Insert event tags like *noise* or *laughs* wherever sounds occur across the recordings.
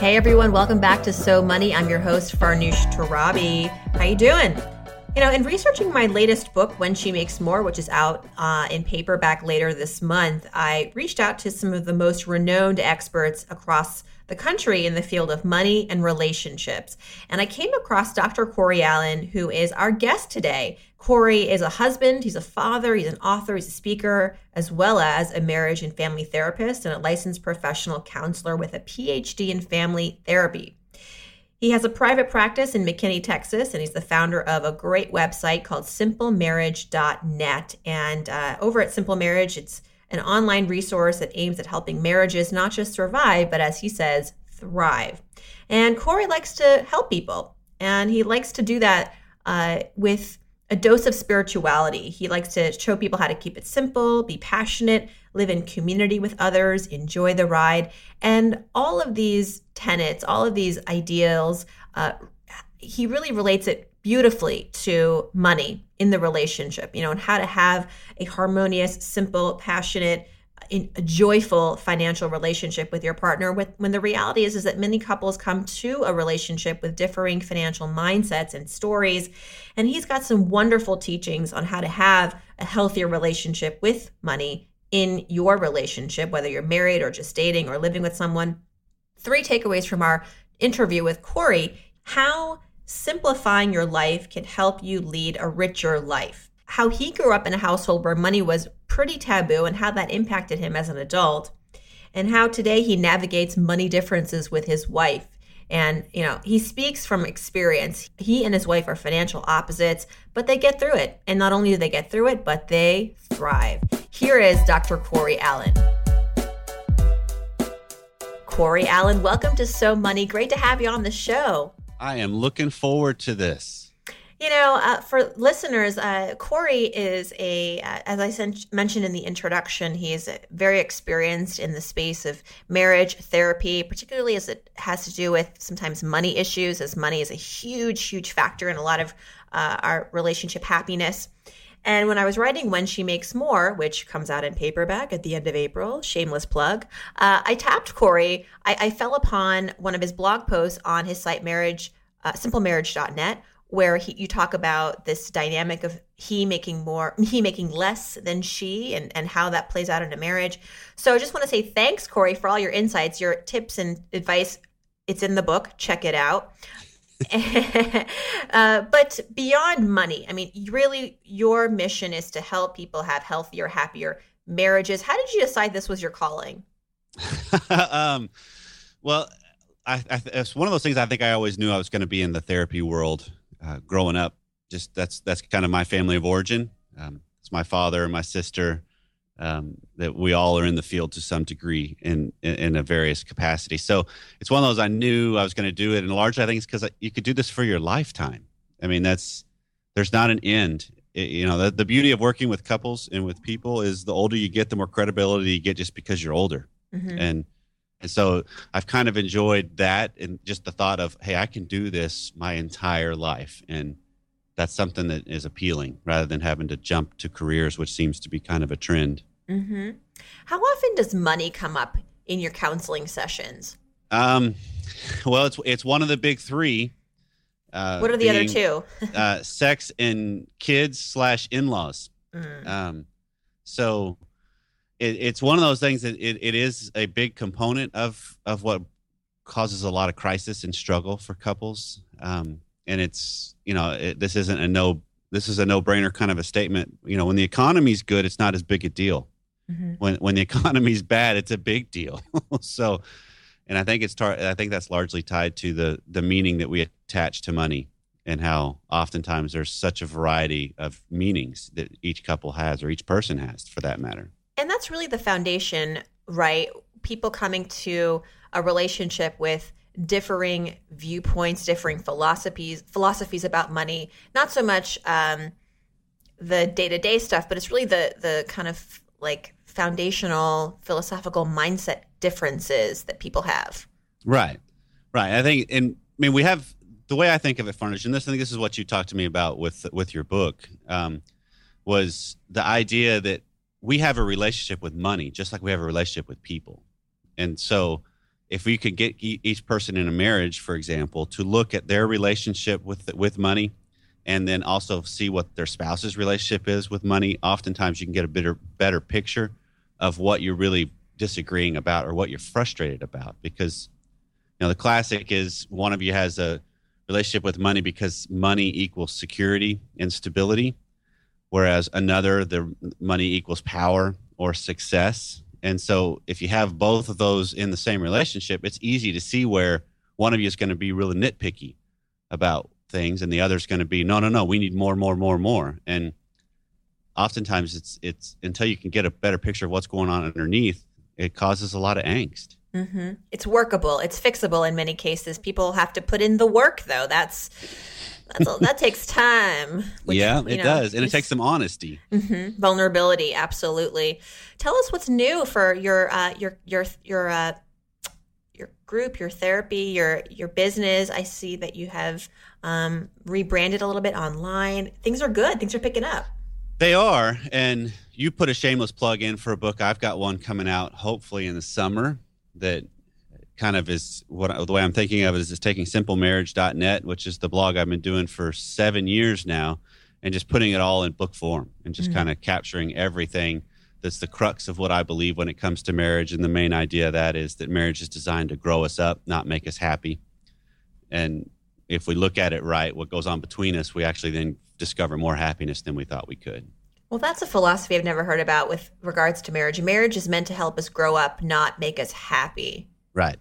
Hey everyone, welcome back to So Money. I'm your host Farnoosh Torabi. How you doing? You know, in researching my latest book, When She Makes More, which is out uh, in paperback later this month, I reached out to some of the most renowned experts across the country in the field of money and relationships. And I came across Dr. Corey Allen, who is our guest today. Corey is a husband, he's a father, he's an author, he's a speaker, as well as a marriage and family therapist and a licensed professional counselor with a PhD in family therapy. He has a private practice in McKinney, Texas, and he's the founder of a great website called simplemarriage.net. And uh, over at Simple Marriage, it's an online resource that aims at helping marriages not just survive, but as he says, thrive. And Corey likes to help people, and he likes to do that uh, with a dose of spirituality. He likes to show people how to keep it simple, be passionate, live in community with others, enjoy the ride. And all of these tenets, all of these ideals, uh, he really relates it beautifully to money in the relationship, you know, and how to have a harmonious, simple, passionate, in a joyful financial relationship with your partner with when the reality is is that many couples come to a relationship with differing financial mindsets and stories and he's got some wonderful teachings on how to have a healthier relationship with money in your relationship whether you're married or just dating or living with someone three takeaways from our interview with Corey how simplifying your life can help you lead a richer life. How he grew up in a household where money was pretty taboo and how that impacted him as an adult, and how today he navigates money differences with his wife. And, you know, he speaks from experience. He and his wife are financial opposites, but they get through it. And not only do they get through it, but they thrive. Here is Dr. Corey Allen. Corey Allen, welcome to So Money. Great to have you on the show. I am looking forward to this. You know, uh, for listeners, uh, Corey is a, uh, as I sent, mentioned in the introduction, he is very experienced in the space of marriage therapy, particularly as it has to do with sometimes money issues, as money is a huge, huge factor in a lot of uh, our relationship happiness. And when I was writing When She Makes More, which comes out in paperback at the end of April, shameless plug, uh, I tapped Corey. I, I, fell upon one of his blog posts on his site, marriage, uh, simplemarriage.net, where he, you talk about this dynamic of he making more, *laughs* he making less than she, and, and how that plays out in a marriage. So I just want to say thanks, Corey, for all your insights, your tips and advice. It's in the book. Check it out. *laughs* uh, but beyond money, I mean, really, your mission is to help people have healthier, happier marriages. How did you decide this was your calling? *laughs* um, well, I, I, it's one of those things. I think I always knew I was going to be in the therapy world uh, growing up. Just that's that's kind of my family of origin. Um, it's my father and my sister um, that we all are in the field to some degree in, in, in a various capacity. So it's one of those I knew I was going to do it, and largely I think it's because you could do this for your lifetime. I mean, that's there's not an end. It, you know, the, the beauty of working with couples and with people is the older you get, the more credibility you get just because you're older, mm-hmm. and and so I've kind of enjoyed that and just the thought of, hey, I can do this my entire life, and that's something that is appealing rather than having to jump to careers, which seems to be kind of a trend. Mm-hmm. How often does money come up in your counseling sessions? Um, well, it's it's one of the big three. Uh, what are the being, other two? *laughs* uh, sex and kids slash in laws. Mm. Um, so it, it's one of those things that it, it is a big component of of what causes a lot of crisis and struggle for couples. Um, and it's you know it, this isn't a no this is a no brainer kind of a statement. You know, when the economy's good, it's not as big a deal. Mm-hmm. When when the *laughs* economy's bad, it's a big deal. *laughs* so, and I think it's tar- I think that's largely tied to the the meaning that we attach to money and how oftentimes there's such a variety of meanings that each couple has or each person has for that matter. And that's really the foundation, right? People coming to a relationship with differing viewpoints, differing philosophies, philosophies about money. Not so much um, the day to day stuff, but it's really the the kind of like foundational philosophical mindset differences that people have. Right, right. I think, and I mean, we have the way I think of it, Farnoosh, and this I think this is what you talked to me about with with your book, um, was the idea that we have a relationship with money just like we have a relationship with people, and so if we could get each person in a marriage, for example, to look at their relationship with with money, and then also see what their spouse's relationship is with money, oftentimes you can get a better better picture of what you're really disagreeing about or what you're frustrated about. Because you know the classic is one of you has a relationship with money because money equals security and stability, whereas another the money equals power or success. And so if you have both of those in the same relationship, it's easy to see where one of you is going to be really nitpicky about things and the other is going to be no no no we need more more more more. And oftentimes it's it's until you can get a better picture of what's going on underneath it causes a lot of angst. Mm-hmm. it's workable. It's fixable in many cases. People have to put in the work though. That's that's, that takes time. Which, yeah, it know, does, and it takes some honesty, mm-hmm. vulnerability. Absolutely. Tell us what's new for your uh, your your your uh, your group, your therapy, your your business. I see that you have um, rebranded a little bit online. Things are good. Things are picking up. They are, and you put a shameless plug in for a book. I've got one coming out hopefully in the summer that kind of is what the way I'm thinking of it is, is taking simplemarriage.net, which is the blog I've been doing for seven years now, and just putting it all in book form and just mm-hmm. kind of capturing everything that's the crux of what I believe when it comes to marriage. And the main idea of that is that marriage is designed to grow us up, not make us happy. And if we look at it right, what goes on between us, we actually then discover more happiness than we thought we could. Well, that's a philosophy I've never heard about with regards to marriage. Marriage is meant to help us grow up, not make us happy. Right.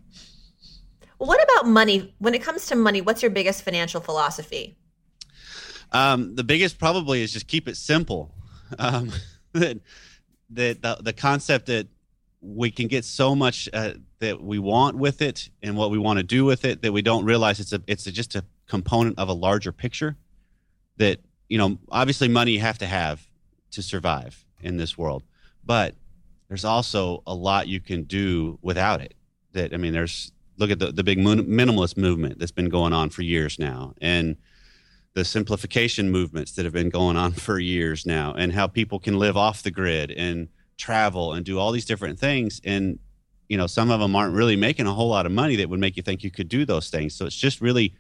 What about money? When it comes to money, what's your biggest financial philosophy? Um, the biggest probably is just keep it simple. *laughs* Um, that the, the concept that we can get so much uh, that we want with it and what we want to do with it that we don't realize it's a it's a, just a component of a larger picture. That you know, obviously, money you have to have to survive in this world, but there's also a lot you can do without it that I mean, there's look at the the big minimalist movement that's been going on for years now, and the simplification movements that have been going on *laughs* for years now, and how people can live off the grid and travel and do all these different things, and you know, some of them aren't really making a whole lot of money that would make you think you could do those things. So it's just really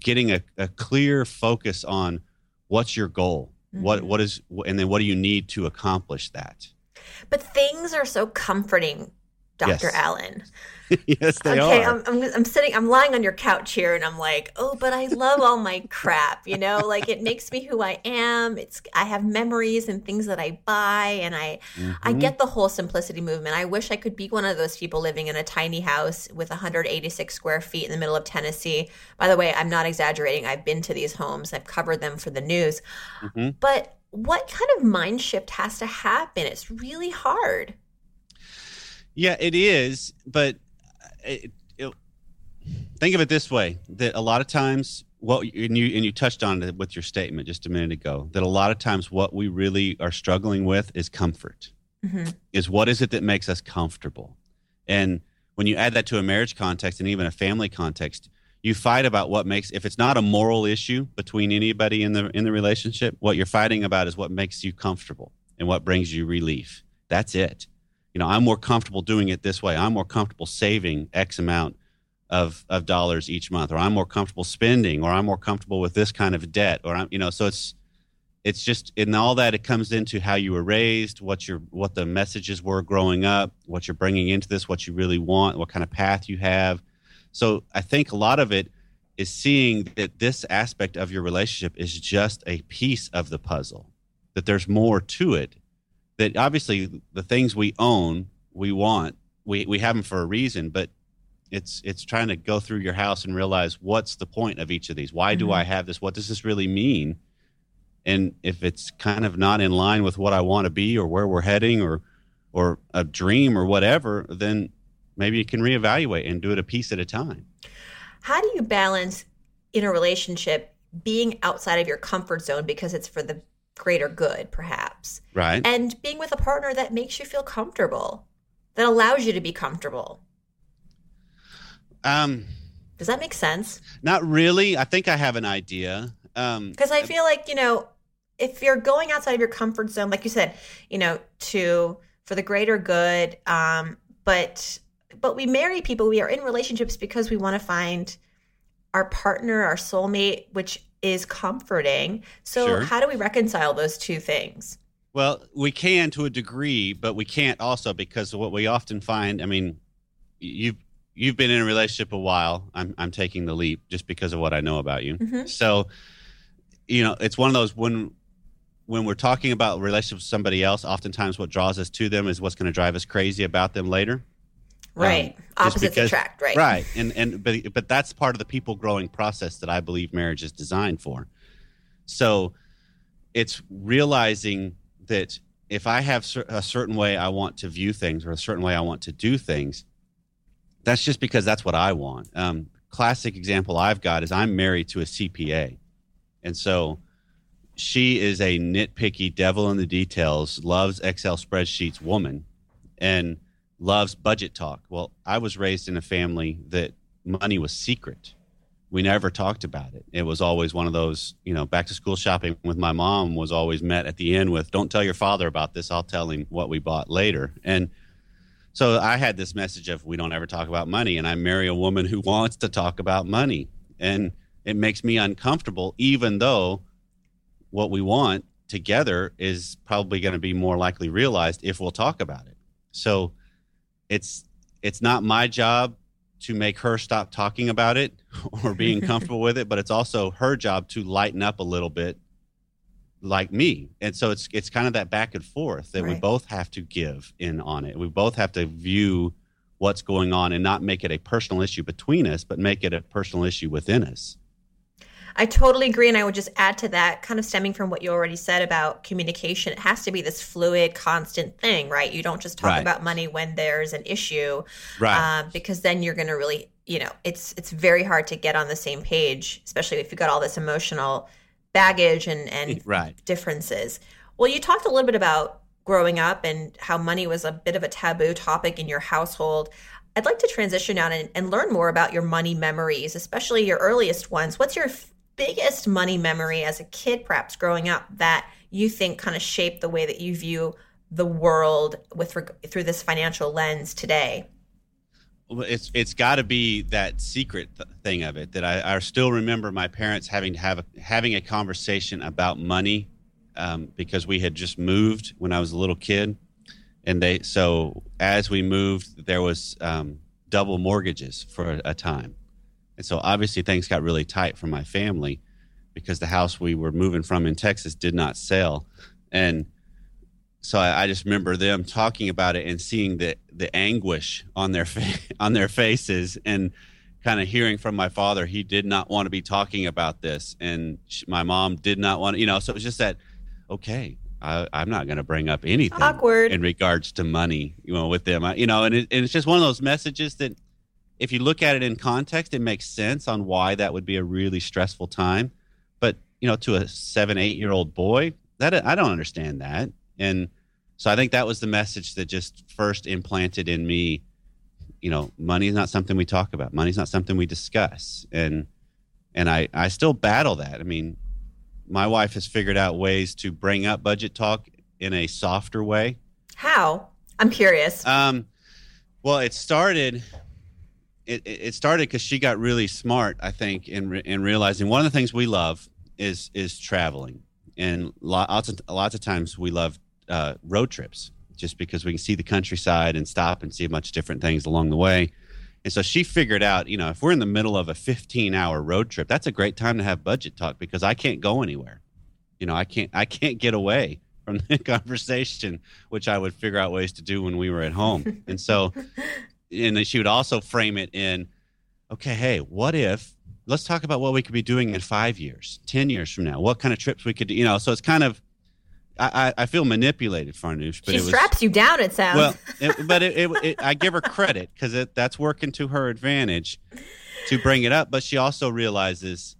getting a, a clear focus on what's your goal, mm-hmm. what what is, and then what do you need to accomplish that. But things are so comforting Dr. Yes. Allen. *laughs* yes, they okay, are. I'm, I'm, I'm, sitting, I'm lying on your couch here, and I'm like, oh, but I love all my crap. You know, like it makes me who I am. It's I have memories and things that I buy, and I mm-hmm. I get the whole simplicity movement. I wish I could be one of those people living in a tiny house with 186 square feet in the middle of Tennessee. By the way, I'm not exaggerating. I've been to these homes. I've covered them for the news. Mm-hmm. But what kind of mind shift has to happen? It's really hard. Yeah, it is, but it, it, think of it this way: that a lot of times, what and you and you touched on it with your statement just a minute ago, that a lot of times what we really are struggling with is comfort. Mm-hmm. Is what is it that makes us comfortable? And when you add that to a marriage context and even a family context, you fight about what makes if it's not a moral issue between anybody in the in the relationship, what you're fighting about is what makes you comfortable and what brings you relief. That's it you know, I'm more comfortable doing it this way. I'm more comfortable saving X amount of, of dollars each month, or I'm more comfortable spending, or I'm more comfortable with this kind of debt, or I'm, you know, so it's, it's just in all that it comes into how you were raised, what your, what the messages were growing up, what you're bringing into this, what you really want, what kind of path you have. So I think a lot of it is seeing that this aspect of your relationship is just a piece of the puzzle, that there's more to it that obviously the things we own, we want, we, we have them for a reason, but it's it's trying to go through your house and realize what's the point of each of these. Why mm-hmm. do I have this? What does this really mean? And if it's kind of not in line with what I want to be or where we're heading or or a dream or whatever, then maybe you can reevaluate and do it a piece at a time. How do you balance in a relationship being outside of your comfort zone because it's for the greater good, perhaps? Right. And being with a partner that makes you feel comfortable, that allows you to be comfortable. Um, Does that make sense? not really. I think I have an idea. Um, Because I feel like, you know, if you're going outside of your comfort zone, like you said, you know, to for the greater good, um, but but we marry people, we are in relationships because we want to find our partner, our soulmate, which is comforting. So Sure. how do we reconcile those two things? Well, we can to a degree, but we can't also because what we often find. I mean, you've you've been in a relationship a while. I'm I'm taking the leap just because of what I know about you. Mhm. So, you know, it's one of those when when we're talking about relationships with somebody else. Oftentimes, what draws us to them is what's going to drive us crazy about them later. Right. just Opposites because- attract, right? Right. And and but but that's part of the people growing process that I believe marriage is designed for. So it's realizing that if I have a certain way I want to view things or a certain way I want to do things, that's just because that's what I want. Um, classic example I've got is I'm married to a CPA, and so she is a nitpicky devil in the details, loves Excel spreadsheets woman, and loves budget talk. Well, I was raised in a family that money was secret. We never talked about it. It was always one of those, you know, back to school shopping with my mom was always met at the end with, don't tell your father about this. I'll tell him what we bought later. And so I had this message of, we don't ever talk about money. And I marry a woman who *laughs* wants to talk about money. And it makes me uncomfortable, even though what we want together is probably going to be more likely realized if we'll talk about it. So, it's it's not my job to make her stop talking about it *laughs* or being comfortable with it but it's also her job to lighten up a little bit like me. And so it's it's kind of that back and forth that we both have to give in on it. We both have to view what's going on and not make it a personal issue between us but make it a personal issue within us I totally agree. And I would just add to that, kind of stemming from what you already said about communication, it has to be this fluid, constant thing, right? You don't just talk Right. about money when there's an issue, right um, because then you're going to really, you know, it's it's very hard to get on the same page, especially if you've got all this emotional baggage and and right differences. Well, you talked a little bit about growing up and how money was a bit of a taboo topic in your household. I'd like to transition out and, and learn more about your money memories, especially your earliest ones. What's your f- biggest money memory as a kid, perhaps growing up, that you think kind of shaped the way that you view the world with through this financial lens today? Well, it's it's got to be that secret th- thing of it that I, I still remember my parents having to have a, having a conversation about money um, because we had just moved when I was a little kid, and they so as we moved there was um, double mortgages for a, a time, and so obviously things got really tight for my family because the house we were moving from in Texas did not sell, and so I, I just remember them talking about it and seeing the the anguish on their *laughs* fa- on their faces and kind of hearing from my father he did not want to be talking about this. And sh- my mom did not want to you know so it was just that okay I, i'm not going to bring up anything Awkward. in regards to money you know with them. I, you know and, it, and it's just one of those messages that if you look at it in context it makes sense on why that would be a really stressful time but you know to a seven eight year old boy that i don't understand that and so i think that was the message that just first implanted in me you know money is not something we talk about Money is not something we discuss and and i i still battle that i mean my wife has figured out ways to bring up budget talk in a softer way How? I'm curious. um, well, it started. It, it started because she got really smart, I think, in in realizing one of the things we love is is traveling, and lots of lots of times we love uh, road trips, just because we can see the countryside and stop and see a bunch of different things along the way. And so she figured out, you know, if we're in the middle of a 15 hour road trip, that's a great time to have budget talk because I can't go anywhere. You know, I can't I can't get away from the *laughs* conversation, which I would figure out ways to do when we were at home. and so, *laughs* and then she would also frame it in, okay, hey, what if? Let's talk about what we could be doing in five years, ten years from now. What kind of trips we could do? You know, so it's kind of I, I feel manipulated, Farnoosh. But she straps was, you down. It sounds well, it, but it, it, I give her credit because that's working to her advantage to bring it up. But she also realizes,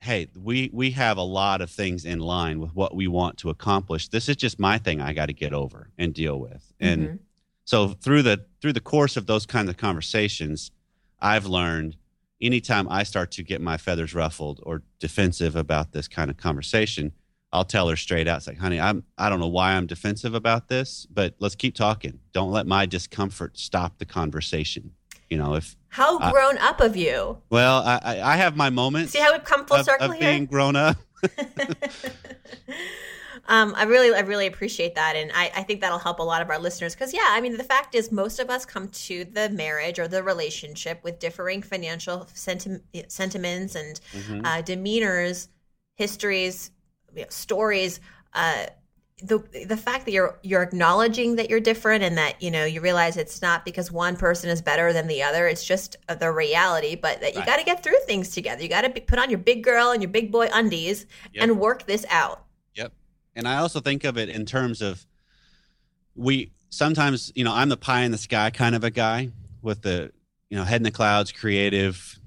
hey, we we have a lot of things in line with what we want to accomplish. This is just my thing. I got to get over and deal with. And mm-hmm. So through the through the course of those kinds of conversations, I've learned anytime I start to get my feathers ruffled or defensive about this kind of conversation I'll tell her straight out, it's like, honey, I'm I don't know why I'm defensive about this, but let's keep talking. Don't let my discomfort stop the conversation. You know, if how grown up of you. Well, I I have my moments. See how we've come full of, circle of here? being grown up. *laughs* *laughs* *laughs* um, I really, I really appreciate that, and I, I think that'll help a lot of our listeners. Because yeah, I mean, the fact is, most of us come to the marriage or the relationship with differing financial senti- sentiments and mm-hmm. uh, demeanors, histories, you know, stories uh, the the fact that you're you're acknowledging that you're different and that you know you realize it's not because one person is better than the other it's just the reality but that you right. got to get through things together you got to put on your big girl and your big boy undies yep. and work this out and i also think of it in terms of we sometimes you know i'm the pie in the sky kind of a guy with the you know head in the clouds creative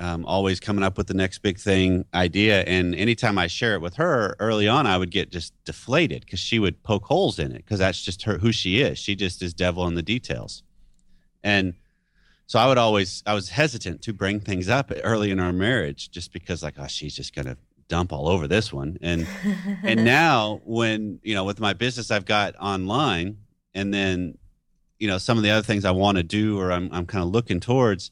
um, always coming up with the next big thing idea. And anytime I share it with her early on, I would get just deflated because she would poke holes in it because that's just her who she is. She just is devil in the details. And so I would always I was hesitant to bring things up early in our marriage just because like oh she's just gonna dump all over this one and *laughs* and now when you know with my business I've got online and then you know some of the other things I want to do or I'm I'm kind of looking towards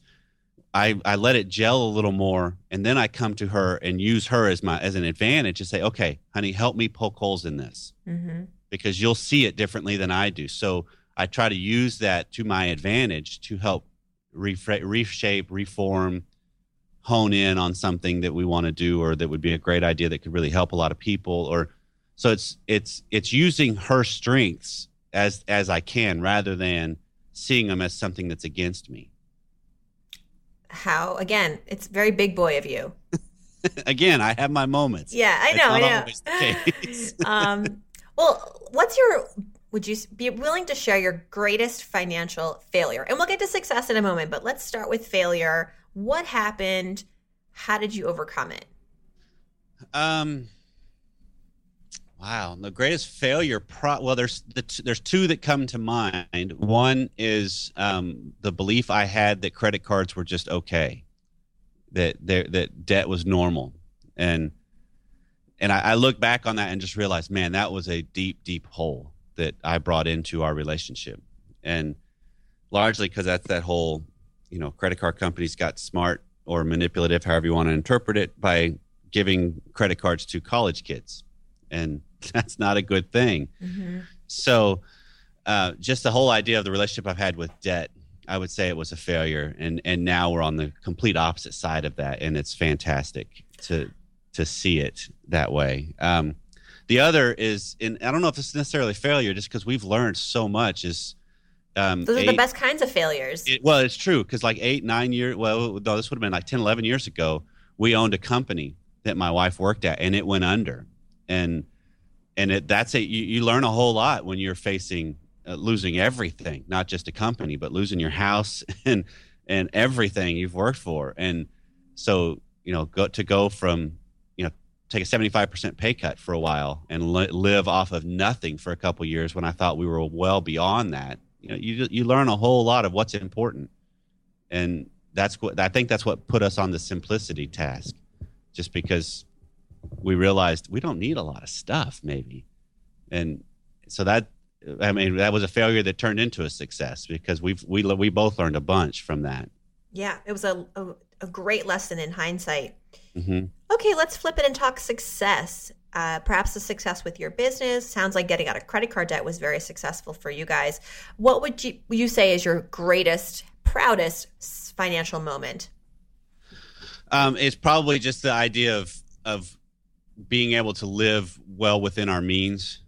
I, I let it gel a little more and then I come to her and use her as my as an advantage to say, okay, honey, help me poke holes in this mm-hmm. because you'll see it differently than I do. So I try to use that to my advantage to help refra- reshape, reform, hone in on something that we want to do or that would be a great idea that could really help a lot of people. Or so it's it's it's using her strengths as as I can rather than seeing them as something that's against me. How again it's very big boy of you. *laughs* Again i have my moments. Yeah i know i know. *laughs* um, well what's your would you be willing to share your greatest financial failure? And we'll get to success in a moment but let's start with failure what happened how did you overcome it um Wow, the greatest failure. Pro- well, there's the t- there's two that come to mind. One is um, the belief I had that credit cards were just okay, that there that debt was normal, and and I, I look back on that and just realize, man, that was a deep, deep hole that I brought into our relationship, and largely because that's that whole, you know, credit card companies got smart or manipulative, however you want to interpret it, by giving credit cards to college kids, and *laughs* that's not a good thing. Mm-hmm. So, uh, just the whole idea of the relationship I've had with debt, I would say it was a failure, and and now we're on the complete opposite side of that, and it's fantastic to to see it that way. Um, the other is, and I don't know if it's necessarily failure, just because we've learned so much. Is um, those are eight, the best kinds of failures. It, well, it's true because like eight, nine years. Well, no, this would have been like 10, 11 years ago. We owned a company that my wife worked at, and it went under, and and it, that's it. You, you learn a whole lot when you're facing uh, losing everything, not just a company, but losing your house *laughs* and and everything you've worked for. And so you know, go to go from you know take a 75% pay cut for a while and li- live off of nothing for a couple years when I thought we were well beyond that. You know, you you learn a whole lot of what's important, and that's what I think that's what put us on the simplicity task, just because we realized we don't need a lot of stuff, maybe. And so that, I mean, that was a failure that turned into a success because we've, we, we both learned a bunch from that. Yeah, it was a, a, a great lesson in hindsight. Mm-hmm. Okay, let's flip it and talk success. Uh, perhaps the success with your business. Sounds like getting out of credit card debt was very successful for you guys. What would you, you say is your greatest, proudest financial moment? Um, it's probably just the idea of of being able to live well within our means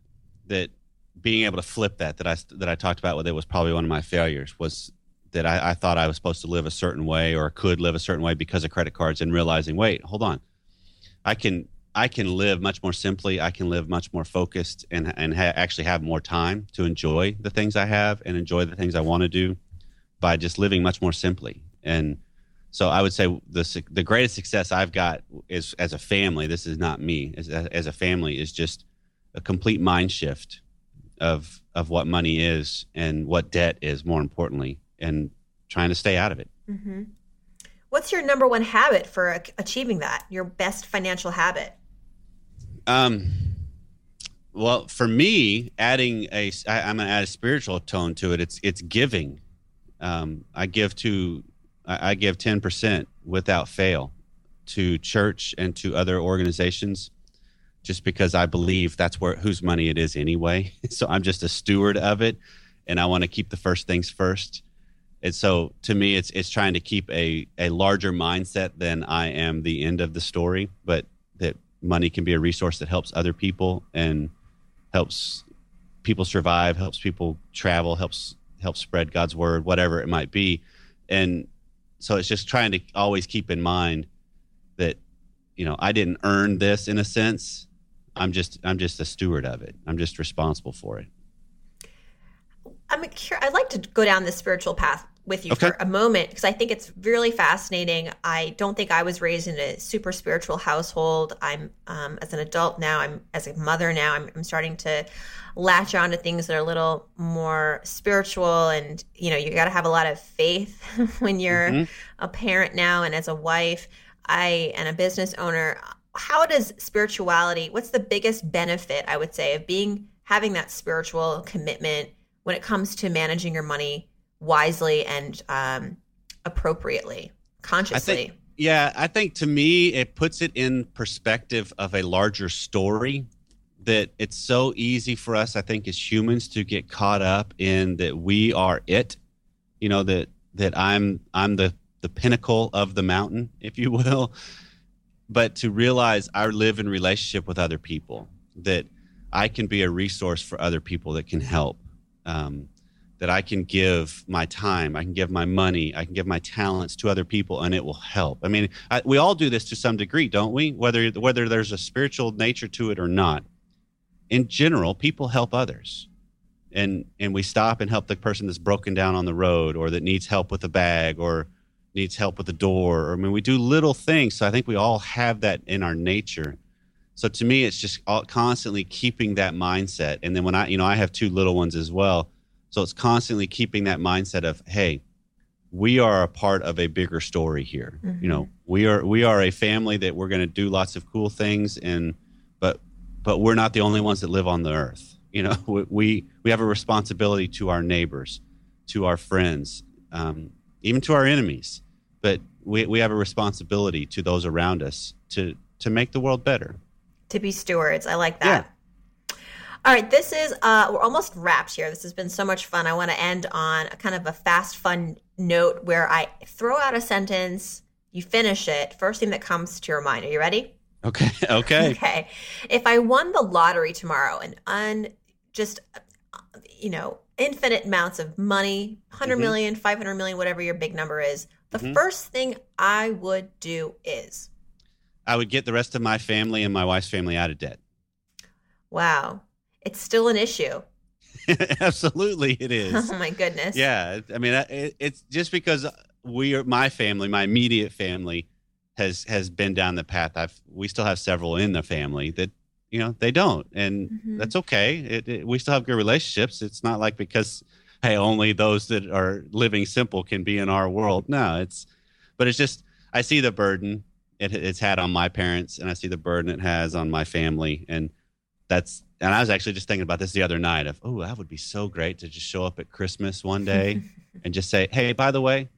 that being able to flip that that I that I talked about with it was probably one of my failures was that I, I, thought I was supposed to live a certain way or could live a certain way because of credit cards and realizing wait hold on I can I can live much more simply. I can live much more focused and and ha- actually have more time to enjoy the things I have and enjoy the things I want to do by just living much more simply. And so I would say the the greatest success I've got is as a family. This is not me as as a family is just a complete mind shift of of what money is and what debt is. More importantly, and trying to stay out of it. Mm-hmm. What's your number one habit for achieving that? Your best financial habit? Um, well, for me, adding a, I, I'm gonna add a spiritual tone to it. It's it's giving. Um, I give to, I, I give ten percent without fail to church and to other organizations, just because I believe that's where whose money it is anyway. *laughs* so I'm just a steward of it, and I want to keep the first things first. And so to me, it's it's trying to keep a a larger mindset than I am the end of the story, but money can be a resource that helps other people and helps people survive, helps people travel, helps helps spread God's word, whatever it might be. And so it's just trying to always keep in mind that you know, I didn't earn this in a sense. I'm just I'm just a steward of it. I'm just responsible for it. I'm curious, I'd like to go down the spiritual path with you okay. for a moment because I think it's really fascinating. I don't think I was raised in a super spiritual household. I'm um, as an adult now. I'm as a mother now. I'm, I'm starting to latch on to things that are a little more spiritual, and you know, you got to have a lot of faith *laughs* when you're mm-hmm. a parent now, and as a wife, I and a business owner. How does spirituality? What's the biggest benefit I would say of being having that spiritual commitment when it comes to managing your money? Wisely and um, appropriately, consciously. I think, yeah, I think to me, it puts it in perspective of a larger story that it's so easy for us, I think, as humans to get caught up in that we are it. You know, that that I'm I'm the the pinnacle of the mountain, *laughs* if you will. But to realize I live in relationship with other people, that I can be a resource for other people that can help. Um, that I can give my time, I can give my money, I can give my talents to other people, and it will help. I mean, I, we all do this to some degree, don't we? Whether whether there's a spiritual nature to it or not. In general, people help others, and and we stop and help the person that's broken down on the road, or that needs help with a bag, or needs help with the door. I mean, we do little things. So I think we all have that in our nature. So to me, it's just all, constantly keeping that mindset. And then when I, you know, I have two little ones as well so it's constantly keeping that mindset of, hey, we are a part of a bigger story here. Mm-hmm. You know, we are we are a family that we're going to do lots of cool things, and but but we're not the only ones that live on the earth. You know, *laughs* we we have a responsibility to our neighbors, to our friends, um, even to our enemies. But we we have a responsibility to those around us to to make the world better. To be stewards, I like that. Yeah. All right, this is uh we're almost wrapped here. This has been so much fun. I want to end on a kind of a fast fun note where I throw out a sentence, you finish it, first thing that comes to your mind. Are you ready? Okay. *laughs* Okay. okay. If I won the lottery tomorrow and un just you know, infinite amounts of money, 100 mm-hmm. million, 500 million, whatever your big number is, the mm-hmm. first thing I would do is I would get the rest of my family and my wife's family out of debt. Wow it's still an issue. *laughs* Absolutely, it is. *laughs* Oh my goodness. Yeah, I mean, it, it's just because we are my family, my immediate family, has has been down the path. I've we still have several in the family that you know they don't, and mm-hmm. that's okay. It, it, we still have good relationships. It's not like because hey, only those that are living simple can be in our world. No, it's but it's just I see the burden it, it's had on my parents, and I see the burden it has on my family, and that's and I was actually just thinking about this the other night of, oh, that would be so great to just show up at Christmas one day *laughs* and just say, hey, by the way,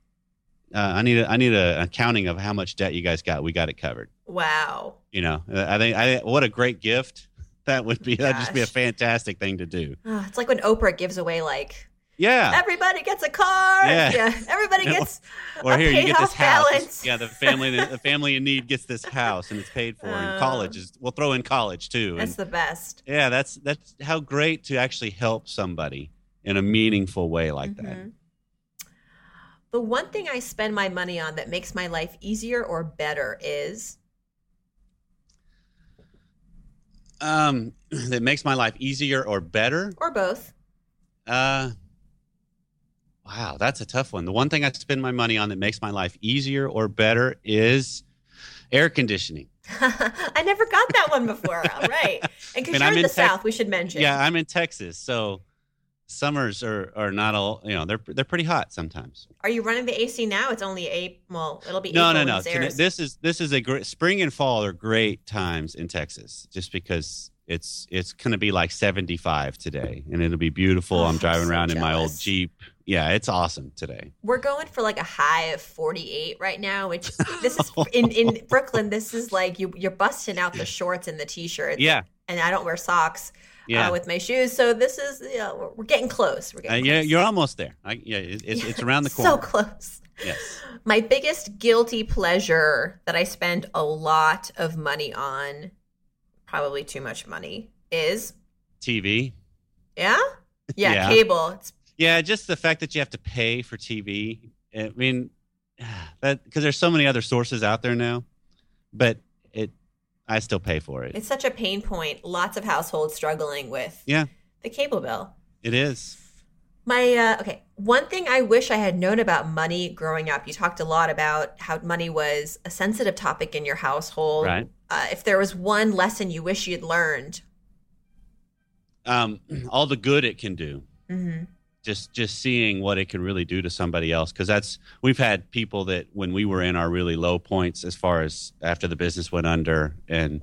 uh, I need a, I need a accounting of how much debt you guys got. We got it covered. Wow. You know, I think I what a great gift *laughs* that would be. Gosh. That'd just be a fantastic thing to do. Oh, it's like when Oprah gives away like yeah. Everybody gets a car. Yeah. yeah. Everybody gets or, or here you get this house. Balance. Yeah, the family the family in need gets this house and it's paid for. and college is we'll throw in college too. That's and, the best. Yeah, that's that's how great to actually help somebody in a meaningful way like mm-hmm. that. The one thing I spend my money on that makes my life easier or better is Um, *clears throat* that makes my life easier or better. or both. Uh, wow, that's a tough one. The one thing I spend my money on that makes my life easier or better is air conditioning. *laughs* I never got that one before. All right. And because you're I'm in the Tex- South, we should mention. Yeah, I'm in Texas, so summers are are not all you know. They're they're pretty hot sometimes. Are you running the AC now? It's only eight. Well, it'll be No, no, no. this airs. This is this is a great spring and fall are great times in Texas, just because it's it's going to be like 75 today, and it'll be beautiful. Oh, I'm I'm driving so around in my old. Jeep. Yeah, it's awesome today. We're going for like a high of 48 right now, which *laughs* this is in, in Brooklyn. This is like you, you're busting out the shorts and the t-shirts. Yeah, And I don't wear socks yeah. uh, with my shoes. So this is, you know, we're, we're getting close. We're Uh, getting yeah, you're almost there. I, yeah, it- it's, it's around the *laughs* corner. So close. Yes. My biggest guilty pleasure that I spend a lot of money on, probably too much money, is TV. yeah, yeah, Yeah. cable. It's Yeah, just the fact that you have to pay for TV. I mean, *sighs* that because there's so many other sources out there now, but I still pay for it. it's such a pain point. Lots of households struggling with Yeah, the cable bill. it is. My uh, okay, one thing I wish I had known about money growing up. You talked a lot about how money was a sensitive topic in your household. Right. Uh, if there was one lesson you wish you'd learned, Um, *clears throat* all the good it can do. hmm just just seeing what it can really do to somebody else. Because that's we've had people that when we were in our really low points as far as after the business went under and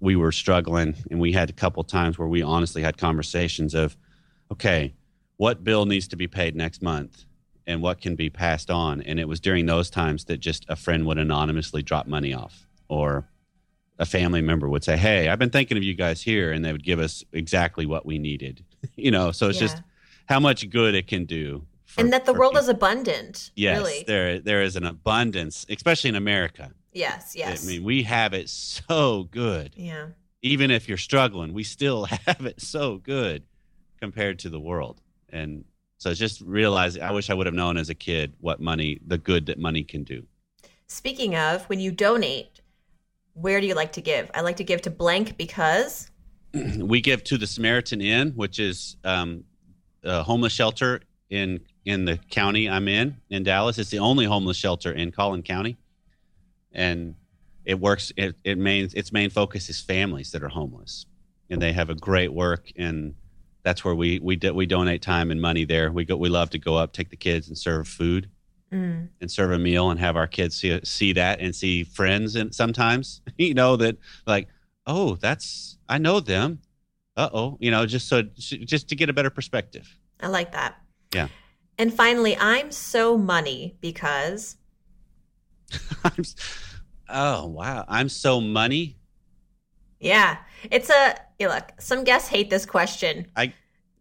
we were struggling and we had a couple times where we honestly had conversations of okay what bill needs to be paid next month and what can be passed on? And it was during those times that just a friend would anonymously drop money off or a family member would say hey i've been thinking of you guys here and they would give us exactly what we needed you know? So it's just how much good it can do. for- and that the world people. is abundant. yes, really. there there is an abundance, especially in America. Yes, yes. I mean, we have it so good. yeah. Even if you're struggling, we still *laughs* have it so good compared to the world. And so it's just realizing. I wish I would have known as a kid what money, the good that money can do. Speaking of, when you donate, where do you like to give? I like to give to blank because *clears throat* we give to the Samaritan Inn, which is um, a homeless shelter in in the county I'm in in Dallas. It's the only homeless shelter in Collin County, and it works. It, it main its main focus is families that are homeless, and they have a great work, and that's where we we do, we donate time and money there. We go we love to go up, take the kids, and serve food mm, and serve a meal and have our kids see see that and see friends and sometimes *laughs* you know that like oh that's I know them uh oh you know just so just to get a better perspective I like that. Yeah. And finally, I'm so money because *laughs* I'm, oh wow I'm so money yeah, it's a yeah, look. Some guests hate this question I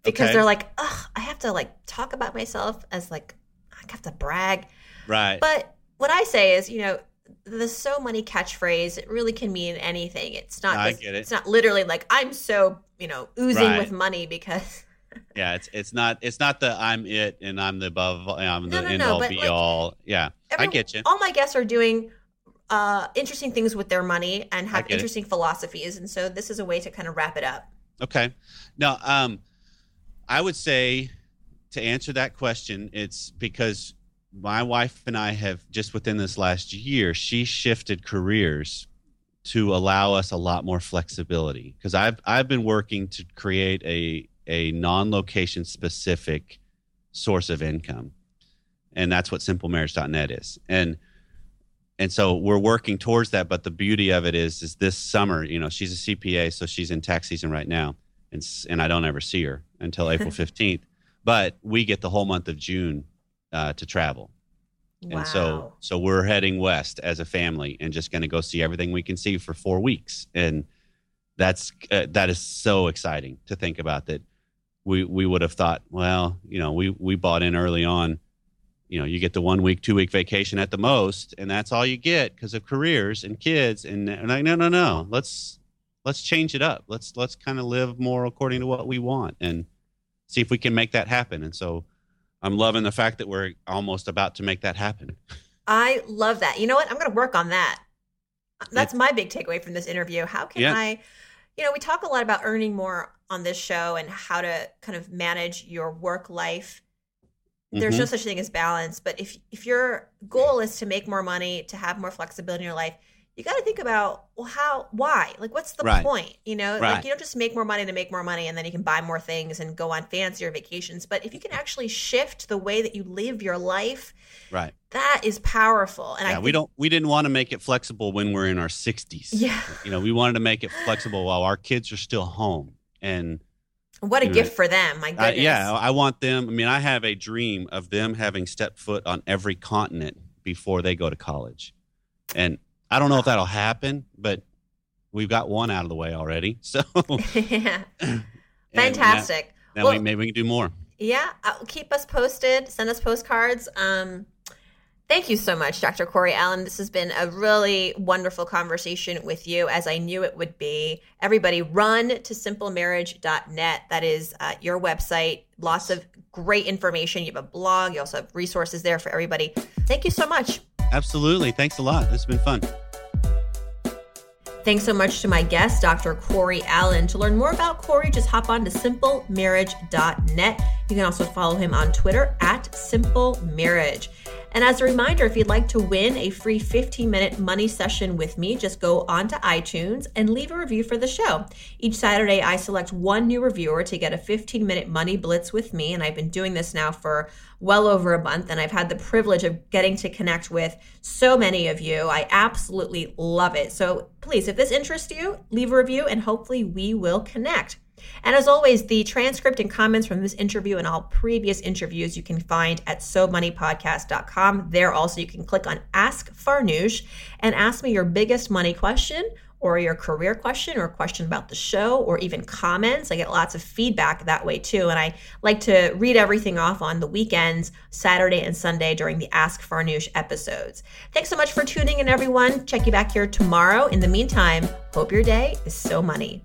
because okay. they're like, ugh, I have to like talk about myself as like I have to brag. right But what I say is, you know, the so money catchphrase, it really can mean anything. It's not I this- get it. it's not literally like I'm so, you know, oozing Right. with money because *laughs* yeah it's it's not it's not the I'm it and I'm the above I'm the No, no, end all be like, all yeah I get you all my guests are doing uh interesting things with their money and have get it. interesting philosophies and so this is a way to kind of wrap it up. Okay. Now, um, I would say to answer that question, it's because my wife and I have just within this last year, she shifted careers to allow us a lot more flexibility. Because I've I've been working to create a a non-location specific source of income, and that's what SimpleMarriage.net is. And and so we're working towards that. But the beauty of it is, is this summer, you know, she's a CPA, so she's in tax season right now, and and I don't ever see her until *laughs* April fifteenth. But we get the whole month of June uh, to travel, Wow. and so so we're heading west as a family and just going to go see everything we can see for four weeks, and that's uh, that is so exciting to think about that. We we would have thought, well, you know, we we bought in early on. You know you get the one week two week vacation at the most and that's all you get because of careers and kids. And, and like no no no. Let's let's change it up. Let's let's kind of live more according to what we want and see if we can make that happen. And so i'm loving the fact that we're almost about to make that happen I love that. You know what? I'm going to work on that. That's my big takeaway from this interview. How can Yeah. I you know, we talk a lot about earning more on this show and how to kind of manage your work life. There's Mhm. no such thing as balance, but if if your goal is to make more money, to have more flexibility in your life, you got to think about well, how, why, like, what's the Right. point? You know, like you don't just make more money to make more money, and then you can buy more things and go on fancier vacations. But if you can actually shift the way that you live your life, right. that is powerful. And I yeah, think, we don't we didn't want to make it flexible when we're in our 60s. Yeah. You know, we wanted to make it flexible while our kids are still home. And What a you know, gift for them! My I, goodness. yeah, I want them. I mean, I have a dream of them having stepped foot on every continent before they go to college. And I don't know if that'll happen, but we've got one out of the way already. *laughs* So yeah. *clears throat* Fantastic. Now, now Well- we, maybe we can do more. Yeah, uh, keep us posted. Send us postcards. Um, thank you so much, Dr. Corey Allen. This has been a really wonderful conversation with you, as I knew it would be. Everybody, run to simplemarriage.net. That is uh, your website. Lots of great information. You have a blog. You also have resources there for everybody. Thank you so much. Absolutely. Thanks a lot. Has been fun. Thanks so much to my guest, Dr. Corey Allen. To learn more about Corey, just hop on to simplemarriage.net. You can also follow him on Twitter at Simple Marriage. And as a reminder, if you'd like to win a free 15 minute money session with me, just go onto iTunes and leave a review for the show. Each Saturday, I select one new reviewer to get a 15 minute money blitz with me. And I've been doing this now for well over a month, and I've had the privilege of getting to connect with so many of you. I absolutely love it. So please, if this interests you, leave a review and hopefully we will connect. And as always, the transcript and comments from this interview and all previous interviews you can find at SoMoneyPodcast.com. There also you can click on Ask Farnoosh and ask me your biggest money question or your career question or a question about the show or even comments. I get lots of feedback that way too. And I like to read everything off on the weekends, Saturday and Sunday during the Ask Farnoosh episodes. Thanks so much for tuning in, everyone. Check you back here tomorrow. In the meantime, hope your day is so money.